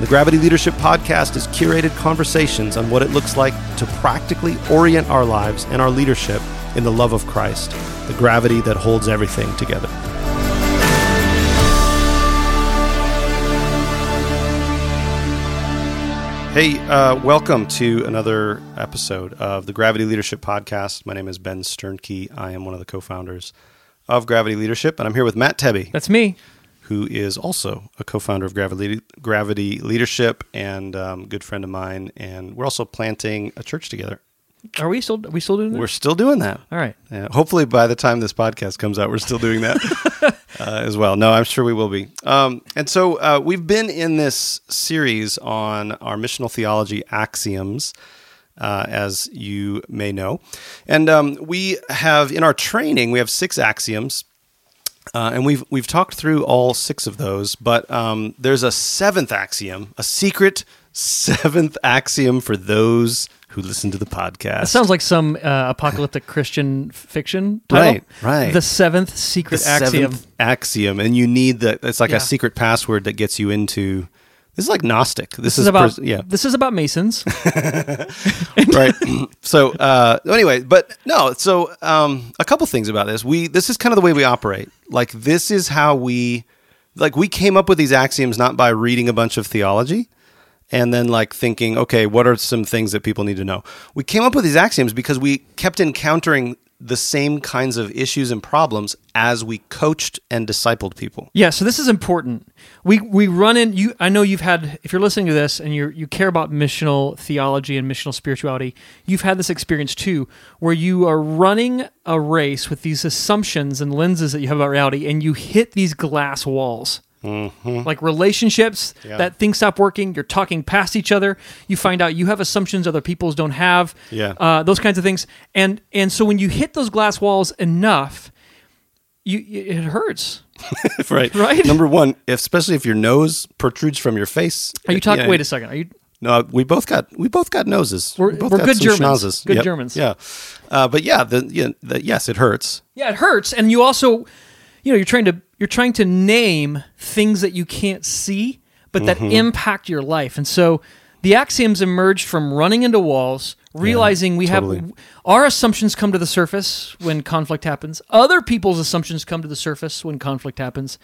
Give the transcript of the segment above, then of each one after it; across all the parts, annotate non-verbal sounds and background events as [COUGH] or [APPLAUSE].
the Gravity Leadership Podcast is curated conversations on what it looks like to practically orient our lives and our leadership in the love of Christ, the gravity that holds everything together. Hey, uh, welcome to another episode of the Gravity Leadership Podcast. My name is Ben Sternke. I am one of the co founders of Gravity Leadership, and I'm here with Matt Tebbe. That's me who is also a co-founder of Gravity, Gravity Leadership and um, good friend of mine. And we're also planting a church together. Are we still? Are we still doing that? We're still doing that. All right. Yeah, hopefully, by the time this podcast comes out, we're still doing that [LAUGHS] uh, as well. No, I'm sure we will be. Um, and so uh, we've been in this series on our missional theology axioms. Uh, as you may know. And um, we have in our training, we have six axioms uh, and we've we've talked through all six of those, but um, there's a seventh axiom, a secret seventh axiom for those who listen to the podcast. That sounds like some uh, apocalyptic Christian fiction title. Right, right. The seventh secret the axiom. Seventh axiom, and you need the. It's like yeah. a secret password that gets you into this is like Gnostic. This, this is, is, about pers- yeah. This is about Masons, [LAUGHS] right? [CLEARS THROAT] so uh, anyway, but no. So um, a couple things about this. We this is kind of the way we operate. Like this is how we like we came up with these axioms not by reading a bunch of theology and then like thinking, okay, what are some things that people need to know? We came up with these axioms because we kept encountering the same kinds of issues and problems as we coached and discipled people. Yeah, so this is important. We we run in you I know you've had if you're listening to this and you you care about missional theology and missional spirituality, you've had this experience too where you are running a race with these assumptions and lenses that you have about reality and you hit these glass walls. Mm-hmm. Like relationships yeah. that things stop working. You're talking past each other. You find out you have assumptions other people's don't have. Yeah, uh, those kinds of things. And and so when you hit those glass walls enough, you it hurts. [LAUGHS] right. Right. Number one, if, especially if your nose protrudes from your face. Are you talking? wait a second. Are you? No, we both got we both got noses. We're, we are good Germans. Schnauzes. Good yep. Germans. Yeah, uh, but yeah, the, yeah the, yes, it hurts. Yeah, it hurts, and you also, you know, you're trying to you're trying to name things that you can't see, but that mm-hmm. impact your life. And so the axioms emerged from running into walls, realizing yeah, we totally. have our assumptions come to the surface when conflict happens, other people's assumptions come to the surface when conflict happens.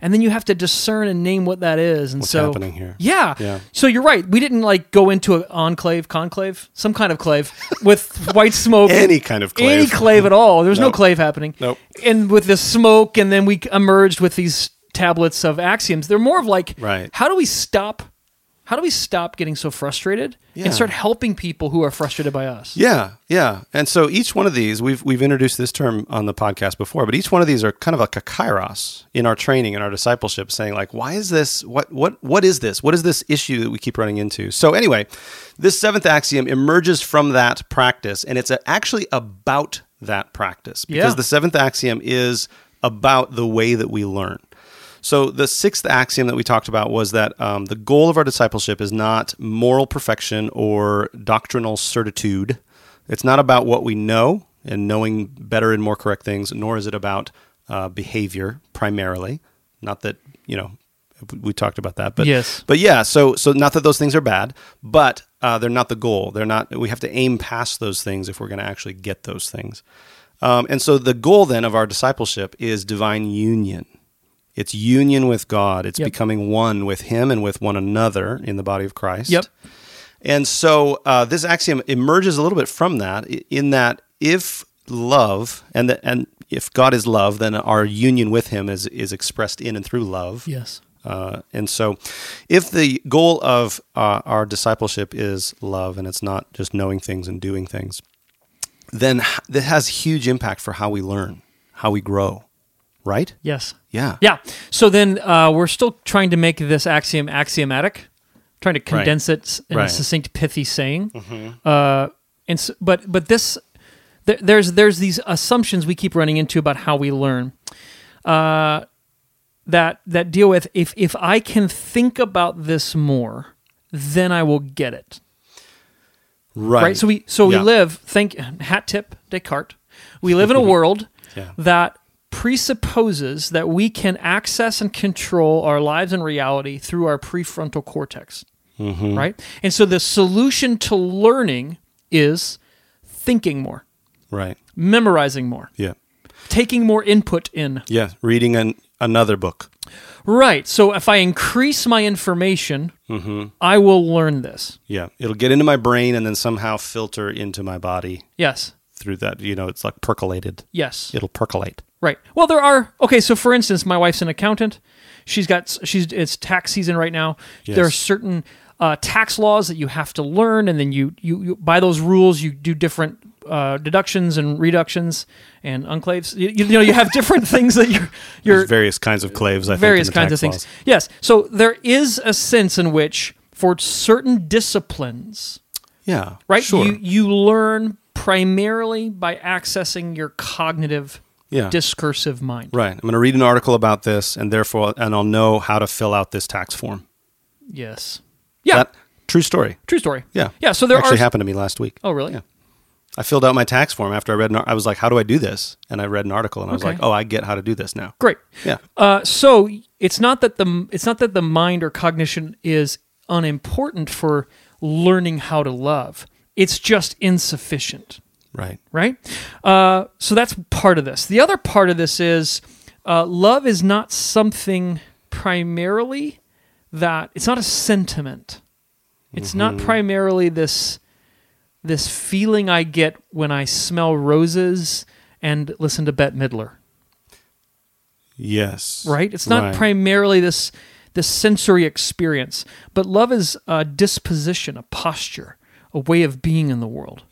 And then you have to discern and name what that is. And What's so, happening here? Yeah. yeah. So you're right. We didn't like go into an enclave, conclave, some kind of clave with [LAUGHS] white smoke. any kind of clave. Any clave at all. There's nope. no clave happening. Nope. And with the smoke, and then we emerged with these tablets of axioms. They're more of like, right. how do we stop how do we stop getting so frustrated yeah. and start helping people who are frustrated by us? Yeah, yeah. And so each one of these, we've we've introduced this term on the podcast before, but each one of these are kind of like a kairos in our training and our discipleship, saying like, why is this? What what what is this? What is this issue that we keep running into? So anyway, this seventh axiom emerges from that practice, and it's actually about that practice because yeah. the seventh axiom is about the way that we learn. So, the sixth axiom that we talked about was that um, the goal of our discipleship is not moral perfection or doctrinal certitude. It's not about what we know and knowing better and more correct things, nor is it about uh, behavior primarily. Not that, you know, we talked about that, but yes, but yeah. So so not that those things are bad, but uh, they're not the goal. They're not. We have to aim past those things if we're going to actually get those things. Um, and so the goal then of our discipleship is divine union. It's union with God. It's Yep. becoming one with Him and with one another in the body of Christ. Yep. And so uh, this axiom emerges a little bit from that, in that if love and the, and if God is love, then our union with Him is is expressed in and through love. Yes. Uh, and so, if the goal of uh, our discipleship is love and it's not just knowing things and doing things, then that has huge impact for how we learn, how we grow, right? Yes. Yeah. Yeah. So then uh, we're still trying to make this axiom axiomatic, trying to condense it s- in a succinct, pithy saying. Uh, and s but but this there, there's there's these assumptions we keep running into about how we learn. Uh, that that deal with if if I can think about this more, then I will get it. Right. Right. So we so we live. Think hat tip Descartes. We live in a [LAUGHS] world Yeah. that presupposes that we can access and control our lives and reality through our prefrontal cortex. Mm-hmm. Right. And so the solution to learning is thinking more, Right. memorizing more, Yeah. taking more input in. Yeah. Reading an, another book. Right. So if I increase my information, Mm-hmm. I will learn this. Yeah. It'll get into my brain and then somehow filter into my body Yes. through that. You know, it's like percolated. Yes. It'll percolate. Right. Well, there are okay. So, for instance, my wife's an accountant. She's got she's it's tax season right now. Yes. There are certain uh, tax laws that you have to learn, and then you you, you by those rules you do different uh, deductions and reductions and enclaves. You, you know you have [LAUGHS] different things that you're you're There's various kinds of claves. I various think, in kinds of things. laws. Yes. So there is a sense in which for certain disciplines, Yeah. right? Sure. You you learn primarily by accessing your cognitive yeah. discursive mind. Right. I'm going to read an article about this, and therefore, and I'll know how to fill out this tax form. Yes. Yeah. That, true story. True story. Yeah. Yeah. So there actually are. happened to me last week. oh, really? Yeah. I filled out my tax form after I read. An, I was like, "How do I do this?" And I read an article, and I was Okay. like, "Oh, I get how to do this now." Great. Yeah. Uh, so it's not that the it's not that the mind or cognition is unimportant for learning how to love. It's just insufficient. Right. right? Uh, so that's part of this. The other part of this is uh, love is not something primarily that it's not a sentiment. It's not primarily this this feeling I get when I smell roses and listen to Bette Midler, Yes. right? It's not Right. primarily this this sensory experience, but love is a disposition, a posture, a way of being in the world,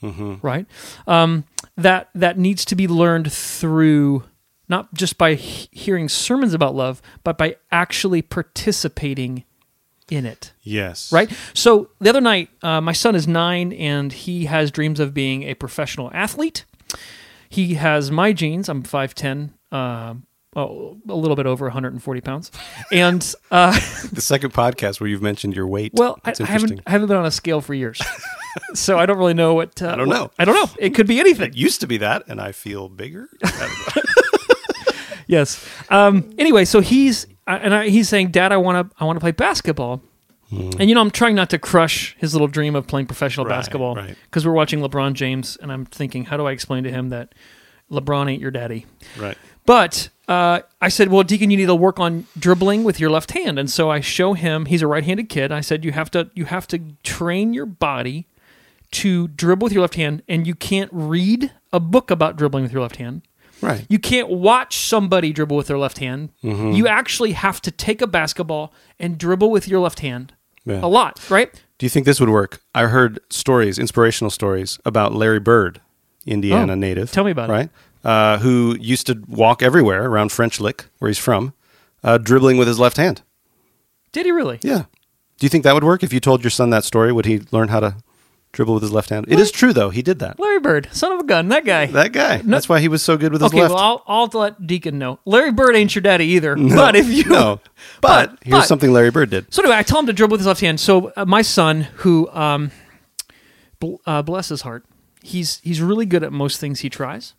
right? Um, that that needs to be learned through not just by he- hearing sermons about love, but by actually participating in it Yes. right? So the other night, uh, my son is nine and he has dreams of being a professional athlete. He has my genes. I'm 5'10, uh, oh, a little bit over 140 pounds. And, uh, [LAUGHS] The second podcast where you've mentioned your weight. well, I, I haven't, I haven't been on a scale for years. [LAUGHS] so I don't really know what. Uh, I don't what- know. I don't know. It could be anything. It used to be that, and I feel bigger. [LAUGHS] yes. Um, anyway, so he's uh, and I, he's saying, "Dad, I want to I want to play basketball." And you know, I'm trying not to crush his little dream of playing professional Right, basketball right. because we're watching LeBron James, and I'm thinking, how do I explain to him that LeBron ain't your daddy? right. But uh, I said, well, Deacon, you need to work on dribbling with your left hand, and so I show him. He's a right-handed kid. I said, you have to you have to train your body to dribble with your left hand, and you can't read a book about dribbling with your left hand. Right. You can't watch somebody dribble with their left hand. Mm-hmm. You actually have to take a basketball and dribble with your left hand Yeah. a lot, right? Do you think this would work? I heard stories, inspirational stories about Larry Bird, Indiana Oh, native. tell me about it. right? Uh, who used to walk everywhere around French Lick, where he's from, uh, dribbling with his left hand. Did he really? Yeah. Do you think that would work if you told your son that story? Would he learn how to dribble with his left hand? It is true, though. He did that. Larry Bird, son of a gun, that guy. That guy. That's why he was so good with his okay, left. well, I'll, I'll let Deacon know. Larry Bird ain't your daddy either. but if you no. [LAUGHS] But, But- here's but- something Larry Bird did. So anyway, I tell him to dribble with his left hand. So uh, my son, who um, bl- uh, bless his heart, he's he's really good at most things he tries.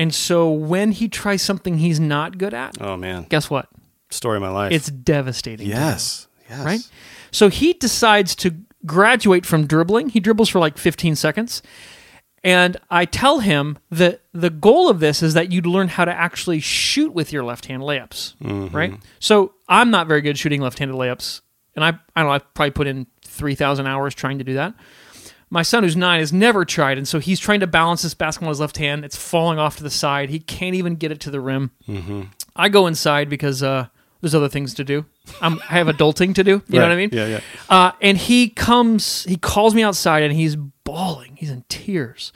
And so when he tries something he's not good at, Oh, man. guess what? Story of my life. It's devastating. him, yes. Yes. right? So he decides to graduate from dribbling. He dribbles for like 15 seconds. And I tell him that the goal of this is that you'd learn how to actually shoot with your left hand layups, mm-hmm. right? So I'm not very good shooting left handed layups. And I, I don't know, I've probably put in 3,000 hours trying to do that. My son, who's nine, has never tried. And so he's trying to balance this basketball with his left hand. It's falling off to the side. He can't even get it to the rim. I go inside because uh, there's other things to do. I'm, I have adulting to do. You know what I mean? Yeah, yeah. Uh, and he comes, he calls me outside and he's bawling. He's in tears.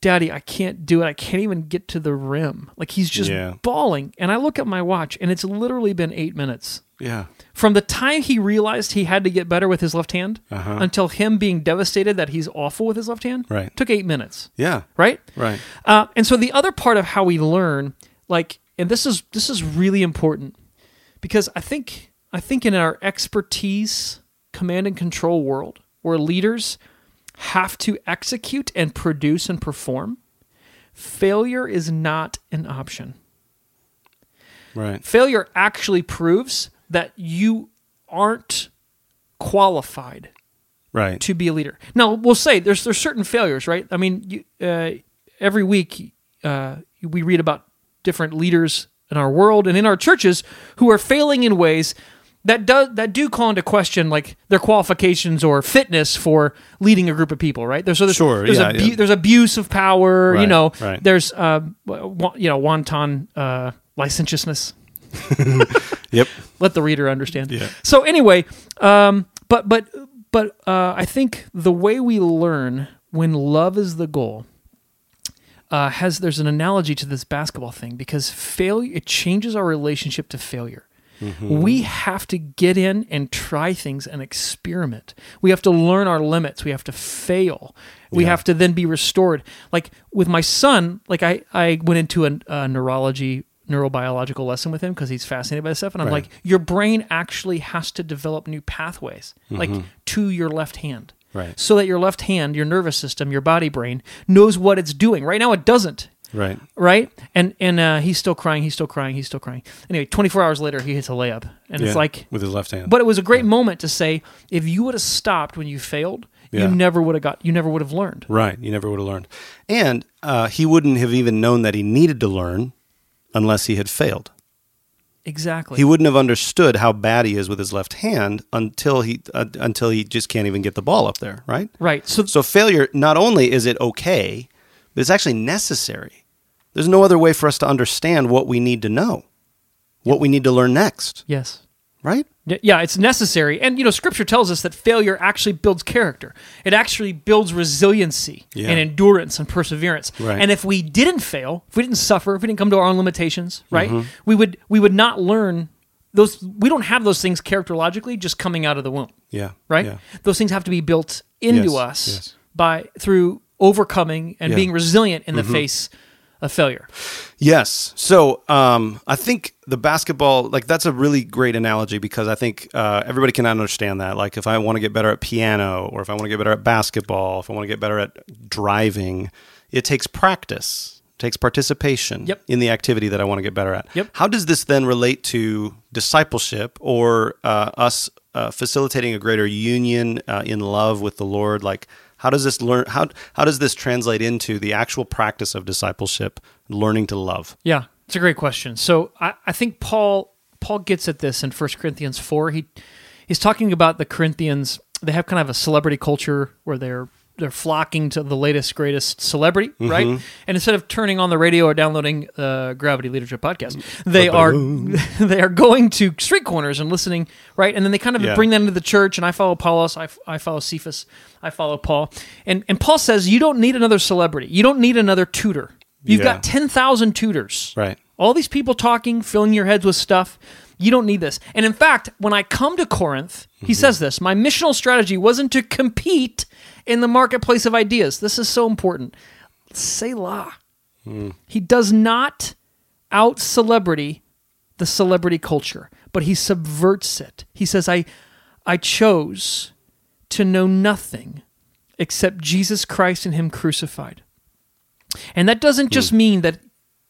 Daddy, I can't do it. I can't even get to the rim. Like he's just Yeah. bawling. And I look at my watch and it's literally been eight minutes. Yeah. From the time he realized he had to get better with his left hand Uh-huh. until him being devastated that he's awful with his left hand Right. took eight minutes. Yeah. Right? Right. Uh, and so the other part of how we learn, like, and this is this is really important because I think I think in our expertise, command and control world, where leaders have to execute and produce and perform, failure is not an option. Right. Failure actually proves that you aren't qualified Right. to be a leader. Now, we'll say there's there's certain failures, right? I mean, you, uh, every week uh, we read about different leaders in our world and in our churches who are failing in ways that do that do call into question like their qualifications or fitness for leading a group of people, right? There's so there's, Sure, there's, yeah, abu- yeah. there's abuse of power, you know. right. There's uh, you know wanton uh, licentiousness [LAUGHS] Yep. let the reader understand. Yeah. So anyway, um, but but but uh, I think the way we learn when love is the goal uh, has there's an analogy to this basketball thing because failure it changes our relationship to failure. We have to get in and try things and experiment. We have to learn our limits. We have to fail. We have to then be restored. Like with my son, like I, I went into a, a neurology, neurobiological lesson with him because he's fascinated by this stuff. And I'm Right. like, your brain actually has to develop new pathways, like to your left hand. Right. So that your left hand, your nervous system, your body brain knows what it's doing. Right now it doesn't Right. right? And and uh, he's still crying. He's still crying. He's still crying. Anyway, 24 hours later, he hits a layup, and Yeah. it's like, with his left hand. but it was a great moment to say, if you would have stopped when you failed, Yeah. you never would have got, you never would have learned. Right. You never would have learned. And uh, he wouldn't have even known that he needed to learn unless he had failed. Exactly. He wouldn't have understood how bad he is with his left hand until he uh, until he just can't even get the ball up there, right? right. So, So failure not only is it okay, but it's actually necessary. There's no other way for us to understand what we need to know. What we need to learn next, yes. Right? Yeah, it's necessary. And, you know, scripture tells us that failure actually builds character. It actually builds resiliency Yeah. and endurance and perseverance. Right. And if we didn't fail, if we didn't suffer, if we didn't come to our own limitations, right, Mm-hmm. we would we would not learn those we don't have those things characterologically just coming out of the womb. Yeah. Right? Yeah. Those things have to be built into Yes, us yes. by through overcoming and Yeah. Mm-hmm. being resilient in the face of failure. Yes. So um, I think the basketball, like that's a really great analogy because I think uh, everybody can understand that. Like if I want to get better at piano, or if I want to get better at basketball, if I want to get better at driving, it takes practice, it takes participation Yep. in the activity that I want to get better at. Yep. How does this then relate to discipleship or uh, us uh, facilitating a greater union uh, in love with the Lord? Like, how does this learn? How how does this translate into the actual practice of discipleship, learning to love? Yeah, it's a great question. So I, I think Paul Paul gets at this in 1 Corinthians four. He he's talking about the Corinthians. They have kind of a celebrity culture where they're they're flocking to the latest greatest celebrity, right? And instead of turning on the radio or downloading uh, Gravity Leadership podcast, they are [LAUGHS] they are going to street corners and listening, right? And then they kind of Yeah. bring that into the church. And I follow Apollos, I, I follow Cephas, I follow Paul, and and Paul says you don't need another celebrity, you don't need another tutor. You've Yeah. got ten thousand tutors, Right. all these people talking, filling your heads with stuff. You don't need this. And in fact, when I come to Corinth, he says this my missional strategy wasn't to compete in the marketplace of ideas. This is so important. Selah. He does not out celebrity the celebrity culture, but he subverts it. He says, I, I chose to know nothing except Jesus Christ and Him crucified. And that doesn't just hmm. mean that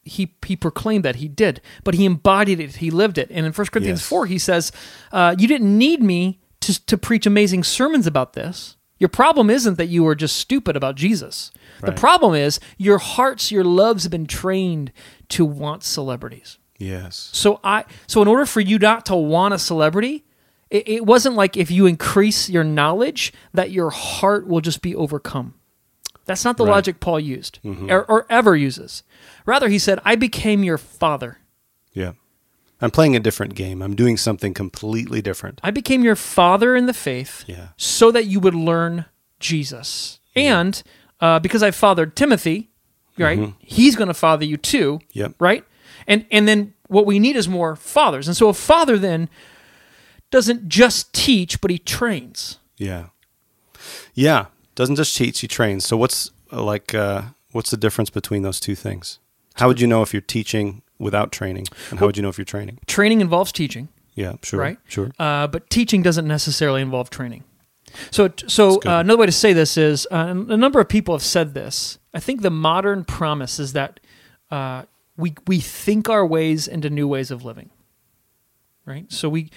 he he proclaimed that he did, but he embodied it. He lived it. And in 1 Corinthians Yes. 4, he says, uh, You didn't need me to, to preach amazing sermons about this. Your problem isn't that you were just stupid about Jesus. The problem is your hearts, your loves have been trained to want celebrities. Yes. So I so in order for you not to want a celebrity, it, it wasn't like if you increase your knowledge that your heart will just be overcome. That's not the Right. logic Paul used or, or ever uses. Rather, he said, "I became your father. Yeah. I'm playing a different game. I'm doing something completely different. I became your father in the faith, Yeah. so that you would learn Jesus. And uh, because I fathered Timothy, right? He's going to father you too, Mm-hmm. Yep. right? And and then what we need is more fathers. And so a father then doesn't just teach, but he trains. Yeah. Yeah. Doesn't just teach, he trains. So what's uh, like uh, what's the difference between those two things? How would you know if you're teaching without training? And how would you know if you're training? Training involves teaching, Yeah, sure. right? Sure. Uh, but teaching doesn't necessarily involve training. So, so uh, another way to say this is uh, a number of people have said this. I think the modern promise is that uh, we we think our ways into new ways of living. Right. So we,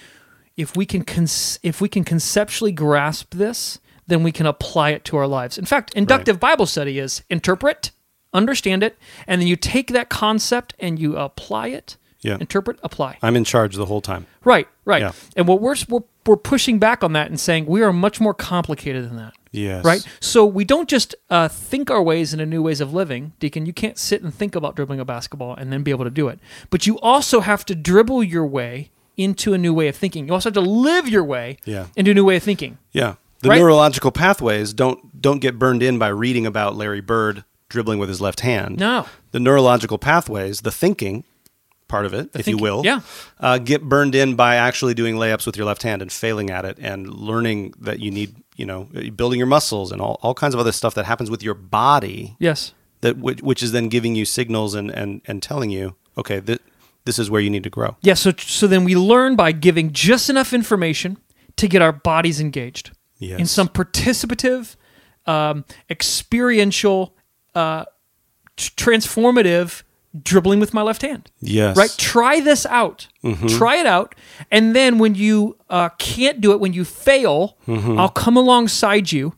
if we can con- if we can conceptually grasp this, then we can apply it to our lives. In fact, inductive Bible study is interpret, understand it, and then you take that concept and you apply it. Yeah. Interpret, apply. I'm in charge the whole time. Right, right. Yeah. And what we're, we're we're pushing back on that and saying we are much more complicated than that. Yes. Right. So we don't just uh, think our ways into new ways of living, Deacon. You can't sit and think about dribbling a basketball and then be able to do it. But you also have to dribble your way into a new way of thinking. You also have to live your way Yeah. into a new way of thinking. Yeah. The Right? neurological pathways don't don't get burned in by reading about Larry Bird dribbling with his left hand. No. The neurological pathways, the thinking part of it, if you will, yeah. uh, get burned in by actually doing layups with your left hand and failing at it and learning that you need, you know, building your muscles and all, all kinds of other stuff that happens with your body Yes. that which, which is then giving you signals and, and, and telling you, okay, th- this is where you need to grow. Yeah. So so then we learn by giving just enough information to get our bodies engaged Yes. in some participative, um, experiential, uh, t- transformative dribbling with my left hand. Yes. Right? Try this out. Mm-hmm. Try it out. And then when you uh, can't do it, when you fail, I'll come alongside you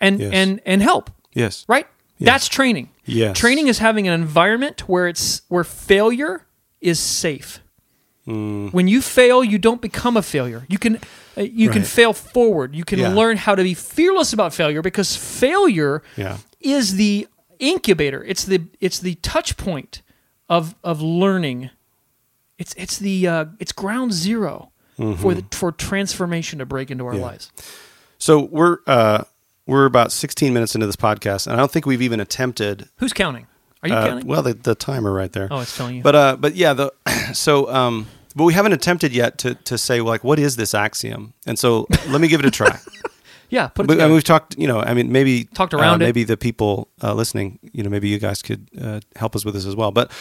and, Mm-hmm. Yes. and, and help. Yes. Right? That's training. Yes. Training is having an environment where it's where failure is safe. Mm. When you fail, you don't become a failure. You can uh, you can fail forward. You can Yeah. learn how to be fearless about failure because failure Yeah. is the incubator. It's the it's the touch point of of learning. It's it's the uh, it's ground 0 for the for transformation to break into our Mm-hmm. Yeah. lives. So we're uh, we're about 16 minutes into this podcast, and I don't think we've even attempted. Who's counting? Are you Uh, counting? well, the, the timer right there. oh, it's telling you. But uh, but yeah, the [CLEARS THROAT] so um, but we haven't attempted yet to to say like what is this axiom, and so let me give it a try. [LAUGHS] yeah, put it But, and we've talked, you know, I mean, maybe Talked uh, around it. Maybe the people uh, listening, you know, maybe you guys could uh, help us with this as well. But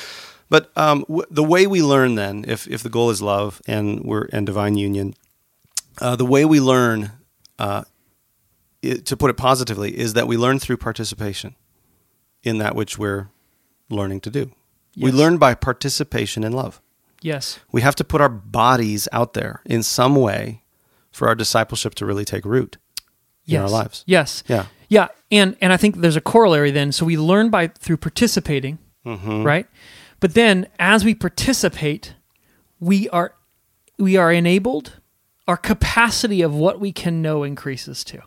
but um, w- the way we learn then, if if the goal is love and we're and divine union, uh, the way we learn, uh, i to put it positively, is that we learn through participation in that which we're learning to do. We learn by participation in love. Yes. We have to put our bodies out there in some way for our discipleship to really take root in our lives. Yes. Yeah. Yeah, and and I think there's a corollary then. So we learn by through participating, Mm-hmm. right? But then as we participate, we are we are enabled. Our capacity of what we can know increases too,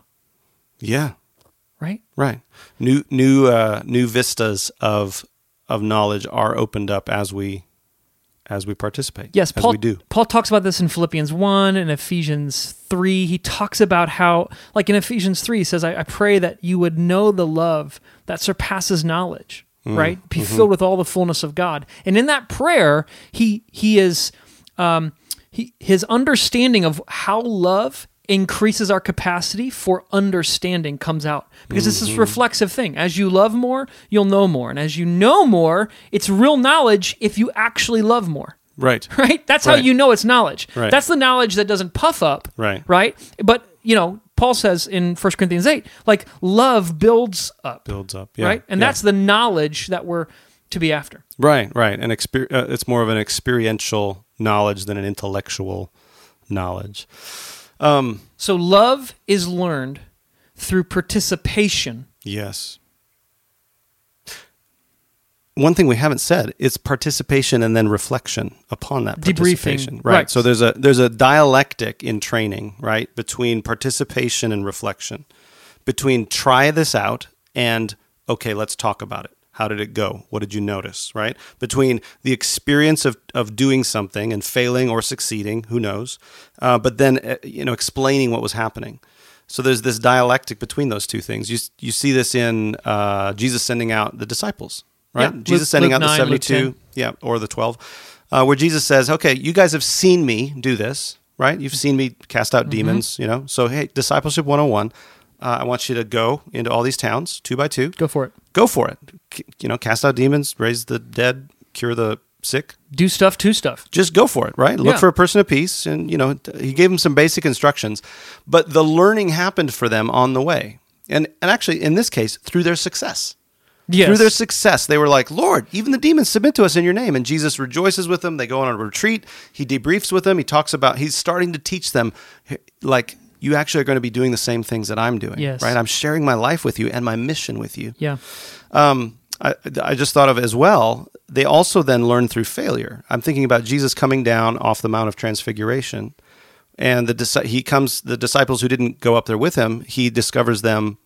Yeah. right? Right. New new uh, new vistas of of knowledge are opened up as we as we participate. Yes, as Paul, we do. Paul talks about this in Philippians 1 and Ephesians 3. He talks about how, like in Ephesians 3, he says, I, I pray that you would know the love that surpasses knowledge, Mm, right? Be mm-hmm. filled with all the fullness of God. And in that prayer, he he is um, he, his understanding of how love increases our capacity for understanding comes out because this Mm-hmm. is a reflexive thing as you love more you'll know more and as you know more it's real knowledge if you actually love more Right. [LAUGHS] right? That's how you know it's knowledge. Right. That's the knowledge that doesn't puff up. Right. Right? But, you know, Paul says in 1 Corinthians 8, like love builds up. Builds up. Yeah. Right? And yeah. that's the knowledge that we're to be after. right. Right. And exper- uh, it's more of an experiential knowledge than an intellectual knowledge. Um, so love is learned through participation. Yes. One thing we haven't said is participation and then reflection upon that Debriefing. Right. right. So there's a there's a dialectic in training, right, between participation and reflection. Between try this out and okay, let's talk about it. How did it go? What did you notice? Right? Between the experience of, of doing something and failing or succeeding, who knows? Uh, but then, uh, you know, explaining what was happening. So there's this dialectic between those two things. You, you see this in uh, Jesus sending out the disciples, right? Yeah, Jesus Luke- sending Luke out 9, the 72, yeah, or the 12, uh, where Jesus says, okay, you guys have seen me do this, right? You've seen me cast Mm-hmm. out demons, you know? So, hey, discipleship 101. Uh, I want you to go into all these towns, two by two. Go for it. Go for it. C- You know, cast out demons, raise the dead, cure the sick. Do stuff to stuff. Just go for it, right? Look Yeah. for a person of peace. And, you know, he gave them some basic instructions. But the learning happened for them on the way. And, and actually, in this case, through their success. Yes. Through their success, they were like, Lord, even the demons submit to us in your name. And Jesus rejoices with them. They go on a retreat. He debriefs with them. He talks about, he's starting to teach them, like, you actually are going to be doing the same things that I'm doing. Yes. Right? I'm sharing my life with you and my mission with you. yeah. Um, I, I just thought of as well, they also then learn through failure. I'm thinking about Jesus coming down off the Mount of Transfiguration. And the he comes, the disciples who didn't go up there with him, he discovers them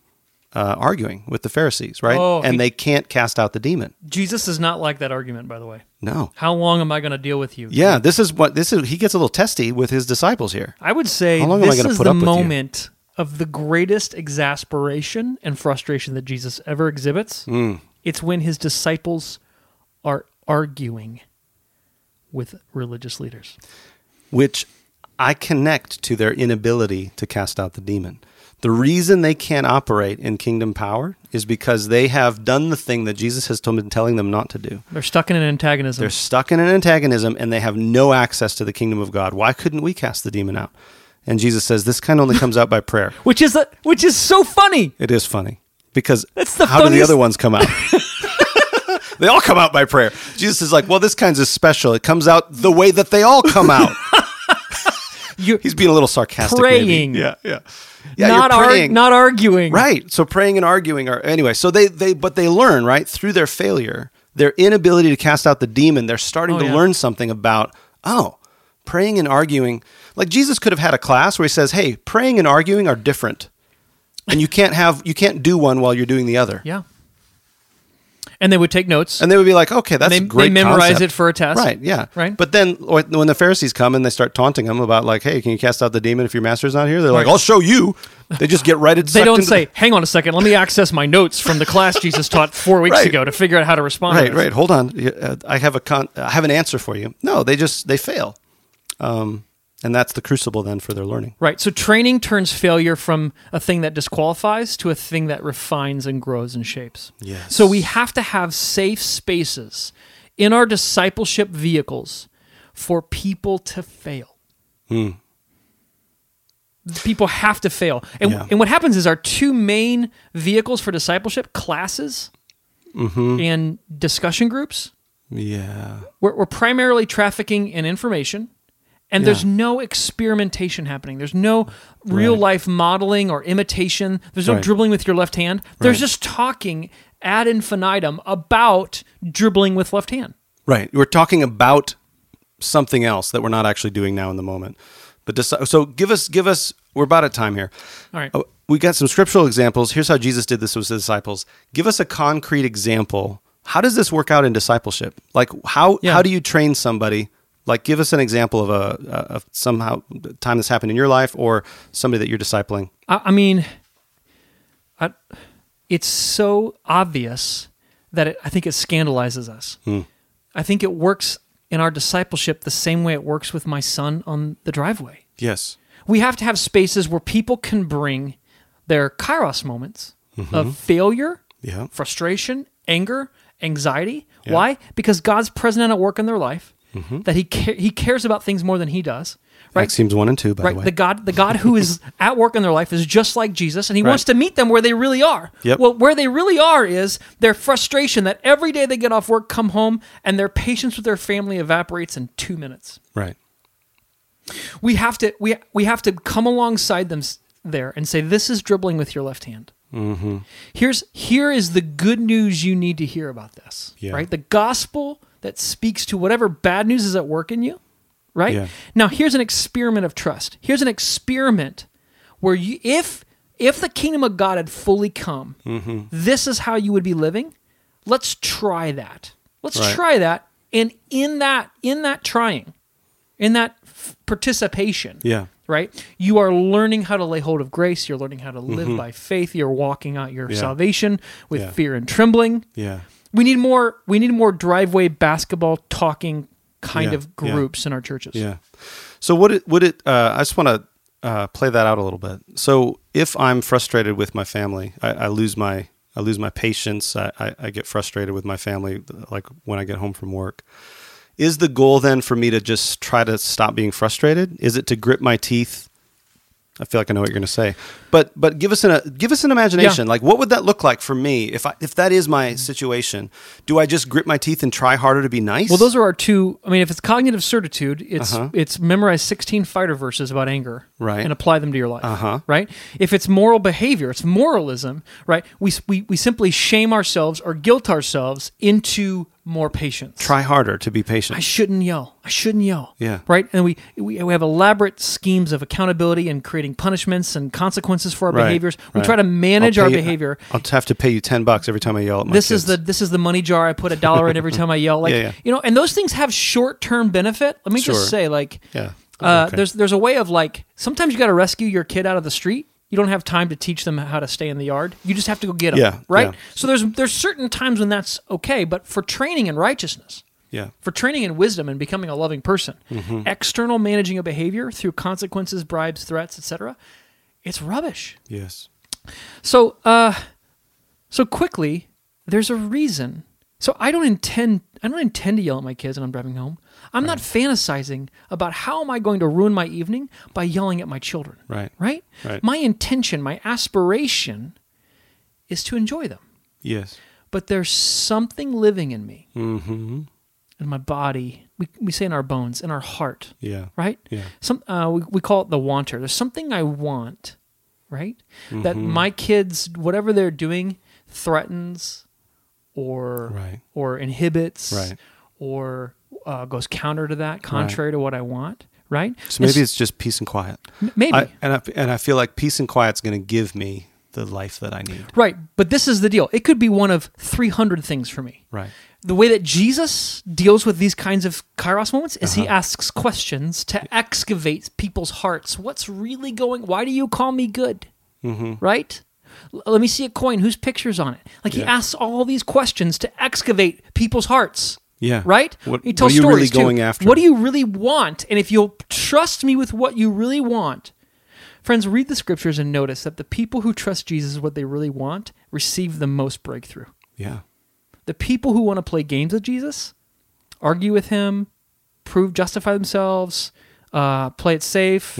uh, arguing with the Pharisees, right? Oh, and he- they can't cast out the demon. Jesus is not like that argument, by the way. No. How long am I going to deal with you? Yeah, this is what this is. He gets a little testy with his disciples here. I would say How long am I this is put the up moment of the greatest exasperation and frustration that Jesus ever exhibits. Hmm. It's when his disciples are arguing with religious leaders. which I connect to their inability to cast out the demon. The reason they can't operate in kingdom power is because they have done the thing that Jesus has told, been telling them not to do. They're stuck in an antagonism. They're stuck in an antagonism and they have no access to the kingdom of God. Why couldn't we cast the demon out? And Jesus says this kind only comes out by [LAUGHS] prayer. which is a, which is so funny. It is funny because That's the how do the other ones come out? [LAUGHS] they all come out by prayer. Jesus is like, well, this kind's is special. It comes out the way that they all come out. [LAUGHS] You He's being a little sarcastic. maybe. Praying. Yeah, yeah. Yeah, not you're ar- not arguing. Right. So praying and arguing are anyway. So they they but they learn right through their failure, their inability to cast out the demon. They're starting Oh, to yeah. learn something about oh, praying and arguing. Like Jesus could have had a class where he says, "Hey, praying and arguing are different, and you can't have you can't do one while you're doing the other." Yeah. And they would take notes. And they would be like, "Okay, that's They- great." they memorize concept." it for a test. right? Yeah, Right. But then when the Pharisees come and they start taunting him about like, "Hey, can you cast out the demon if your master's not here?" They're like, Right. "I'll show you." They just get right. [LAUGHS] At. They don't say, "Hang on a second, let me access my notes from the class Jesus taught four weeks Right. ago to figure out how to respond." right this." right hold on uh, i have a con- i have an answer for you no they just they fail um, and that's the crucible then for their learning Right. So training turns failure from a thing that disqualifies to a thing that refines and grows and shapes. Yes. So we have to have safe spaces in our discipleship vehicles for people to fail. Hmm. People have to fail. And, Yeah. and what happens is our two main vehicles for discipleship classes Mm-hmm. and discussion groups yeah we're, we're primarily trafficking in information and there's no experimentation happening. There's no real Right. life modeling or imitation. There's no Right. dribbling with your left hand. There's just talking ad infinitum about dribbling with left hand. Right. We're talking about something else that we're not actually doing now in the moment. But so give us give us we're about at time here. All right. Oh, we got some scriptural examples. Here's how jesus did this with his disciples. Give us a concrete example. How does this work out in discipleship? Like how Yeah. how do you train somebody like give us an example of a of somehow time that's happened in your life or somebody that you're discipling I, I mean I, it's so obvious that it, i think it scandalizes us Hmm. i think it works in our discipleship the same way it works with my son on the driveway yes we have to have spaces where people can bring their kairos moments of failure, Yeah. frustration, anger, anxiety. Why? Because God's present and at work in their life. That he ca- he cares about things more than he does. Right? Axioms one and two, by right. the way. The God the God who is [LAUGHS] at work in their life is just like Jesus, and He Right. wants to meet them where they really are. Yep. Well, where they really are is their frustration that every day they get off work, come home, and their patience with their family evaporates in two minutes right. we have to we we have to come alongside them there and say, "This is dribbling with your left hand." Mm-hmm. Here's here is the good news you need to hear about this. Yeah. Right, the gospel that speaks to whatever bad news is at work in you. Right Yeah. now, here's an experiment of trust. Here's an experiment where you, if if the kingdom of God had fully come, Mm-hmm. this is how you would be living. Let's try that. Let's Right. try that. And in that, in that trying, in that f- participation, Yeah. right? You are learning how to lay hold of grace. You're learning how to live by faith. You're walking out your Mm-hmm. Yeah. salvation with Yeah. fear and trembling. Yeah. We need more. We need more driveway basketball talking kind Yeah. of Yeah. groups in our churches. Yeah. So would it would it? Uh, I just want to uh, play that out a little bit. So if I'm frustrated with my family, I, I lose my I lose my patience. I, I, I get frustrated with my family, like when I get home from work. Is the goal then for me to just try to stop being frustrated? Is it to grit my teeth? I feel like I know what you're going to say, but but give us an uh, give us an imagination. Like, what would that look like for me if I if that is my situation? Do I just grit my teeth and try harder to be nice? Well, those are our two. I mean, if it's cognitive certitude, it's Uh-huh. it's memorize sixteen fighter verses about anger, Right. and apply them to your life, Uh-huh. right? If it's moral behavior, it's moralism, right? We we we simply shame ourselves or guilt ourselves into more patience. try harder to be patient. I shouldn't yell. I shouldn't yell. Yeah. Right. And we, we we have elaborate schemes of accountability and creating punishments and consequences for our Right, behaviors. We right. try to manage our you- behavior. I'll have to pay you ten bucks every time I yell at my this kids. is the this is the money jar I put a dollar in every [LAUGHS] time I yell. Like Yeah, yeah. you know, and those things have short term benefit. Let me Sure. just say, like, yeah. Uh, Okay. there's there's a way of like sometimes you got to rescue your kid out of the street. You don't have time to teach them how to stay in the yard. You just have to go get them. Yeah, right. yeah. So there's there's certain times when that's okay, but for training in righteousness, yeah. for training in wisdom and becoming a loving person, Mm-hmm. external managing of behavior through consequences, bribes, threats, etc. It's rubbish. Yes. So, uh, so quickly, there's a reason. So I don't intend. I don't intend to yell at my kids when I'm driving home. I'm not fantasizing about how am I going to ruin my evening by yelling at my children. Right. Right. Right. My intention, my aspiration, is to enjoy them. Yes. But there's something living in me, Mm-hmm. in my body. We we say in our bones, in our heart. Yeah. Right. Yeah. Some uh, we we call it the wanter. There's something I want, right? That Mm-hmm. my kids, whatever they're doing, threatens, or Right. or inhibits, Right. or uh, goes counter to that, contrary to what I want, right? So maybe And it's just peace and quiet. maybe I, and I and I feel like peace and quiet's going to give me the life that I need. right. But this is the deal. It could be one of 300 things for me. Right. the way that Jesus deals with these kinds of kairos moments is Uh-huh. he asks questions to excavate people's hearts. What's really going? Why do you call me good? Mm-hmm. Right? L- let me see a coin. Whose picture's on it? Like he asks all these questions to excavate people's hearts. Yeah. Right? What- he what tells are you really stories, too. going after? What do you really want? And if you'll trust me with what you really want, friends, read the scriptures and notice that the people who trust Jesus what they really want receive the most breakthrough Yeah. the people who want to play games with Jesus, argue with him, prove justify themselves, uh, play it safe,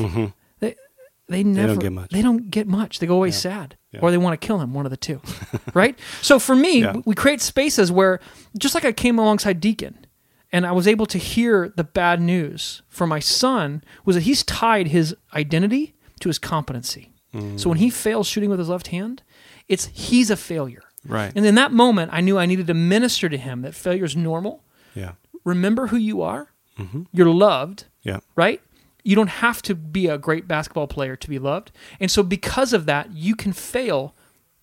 they they never get much. They don't get much. They go away sad, Yeah. or they want to kill him. One of the two, [LAUGHS] right? So for me, Yeah. we create spaces where, just like I came alongside Deacon, and I was able to hear the bad news for my son was that he's tied his identity to his competency. So when he fails shooting with his left hand, it's he's a failure. Right. And in that moment, I knew I needed to minister to him that failure is normal. Yeah. Remember who you are. Mm-hmm. You're loved, Yeah. right? You don't have to be a great basketball player to be loved. And so, because of that, you can fail,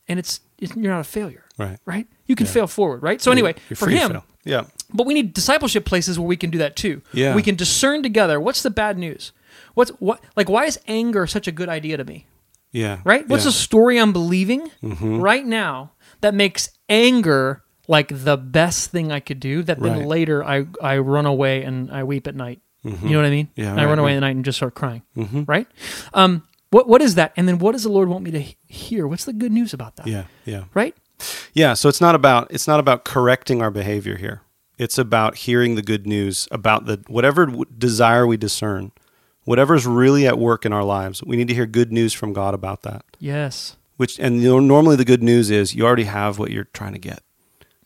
and it's, it's you're not a failure, Right. right? You can Yeah. fail forward, right? So anyway, for him. Yeah. but we need discipleship places where we can do that too. Yeah. we can discern together. What's the bad news? What's what? Like, why is anger such a good idea to me? Yeah. right? What's yeah. the story I'm believing Mm-hmm. right now that makes anger like the best thing I could do? That then Right. later I I run away and I weep at night. You know what I mean? Mm-hmm. Yeah, And I run away right. at night and just start crying. Mm-hmm. Right? Um, what what is that? And then what does the Lord want me to hear? What's the good news about that? Yeah. Yeah. Right? Yeah, so it's not about it's not about correcting our behavior here. It's about hearing the good news about the whatever desire we discern, whatever's really at work in our lives. We need to hear good news from God about that. Yes. Which and normally the good news is you already have what you're trying to get.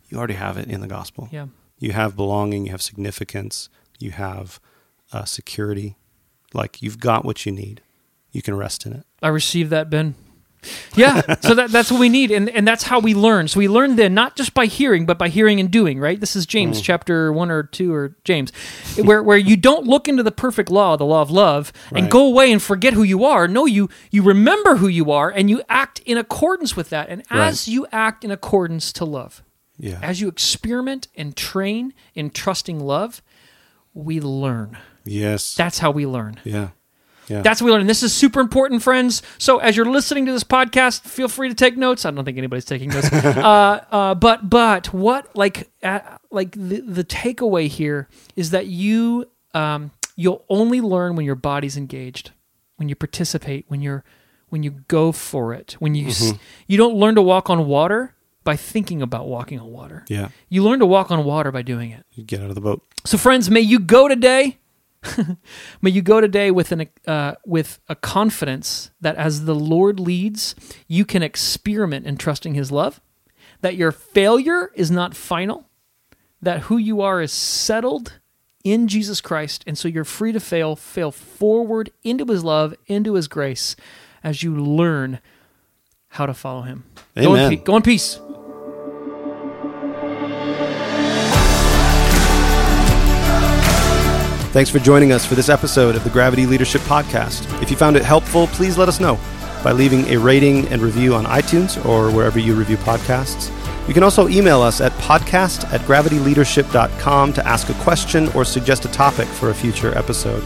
You already have it in the gospel. Yeah. You have belonging. You have significance. You have uh, security. Like you've got what you need. you can rest in it. I received that, Ben. Yeah, so that, that's what we need, and and that's how we learn. So we learn then not just by hearing, but by hearing and doing. Right? This is James chapter one or two or James, where where you don't look into the perfect law, the law of love, and Right. go away and forget who you are. No, you you remember who you are, and you act in accordance with that. And as you act in accordance to love, Yeah. as you experiment and train in trusting love, we learn. Yes. That's how we learn. yeah. Yeah. That's what we learn. And this is super important, friends. So as you're listening to this podcast, feel free to take notes. I don't think anybody's taking notes. [LAUGHS] uh, uh, but but what like uh, like the the takeaway here is that you um, you'll only learn when your body's engaged, when you participate, when you're when you go for it, when you s you don't learn to walk on water by thinking about walking on water. yeah. You learn to walk on water by doing it. You get out of the boat. So, friends, may you go today. [LAUGHS] may you go today with an uh, with a confidence that as the Lord leads, you can experiment in trusting His love. That your failure is not final. That who you are is settled in Jesus Christ, and so you're free to fail, fail forward into His love, into His grace, as you learn how to follow Him. Go in, Amen. pe- go in peace. Thanks for joining us for this episode of the Gravity Leadership Podcast. If you found it helpful, please let us know by leaving a rating and review on iTunes or wherever you review podcasts. You can also email us at podcast at gravityleadership.com to ask a question or suggest a topic for a future episode.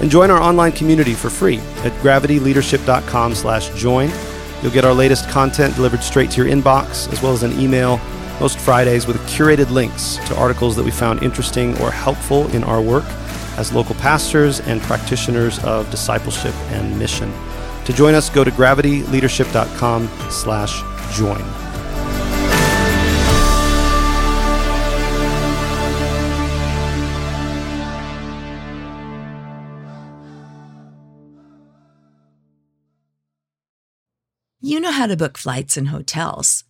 And join our online community for free at gravityleadership.com slash join. You'll get our latest content delivered straight to your inbox, as well as an email most Fridays with curated links to articles that we found interesting or helpful in our work as local pastors and practitioners of discipleship and mission. To join us, go to gravityleadership.com slash join. You know how to book flights and hotels.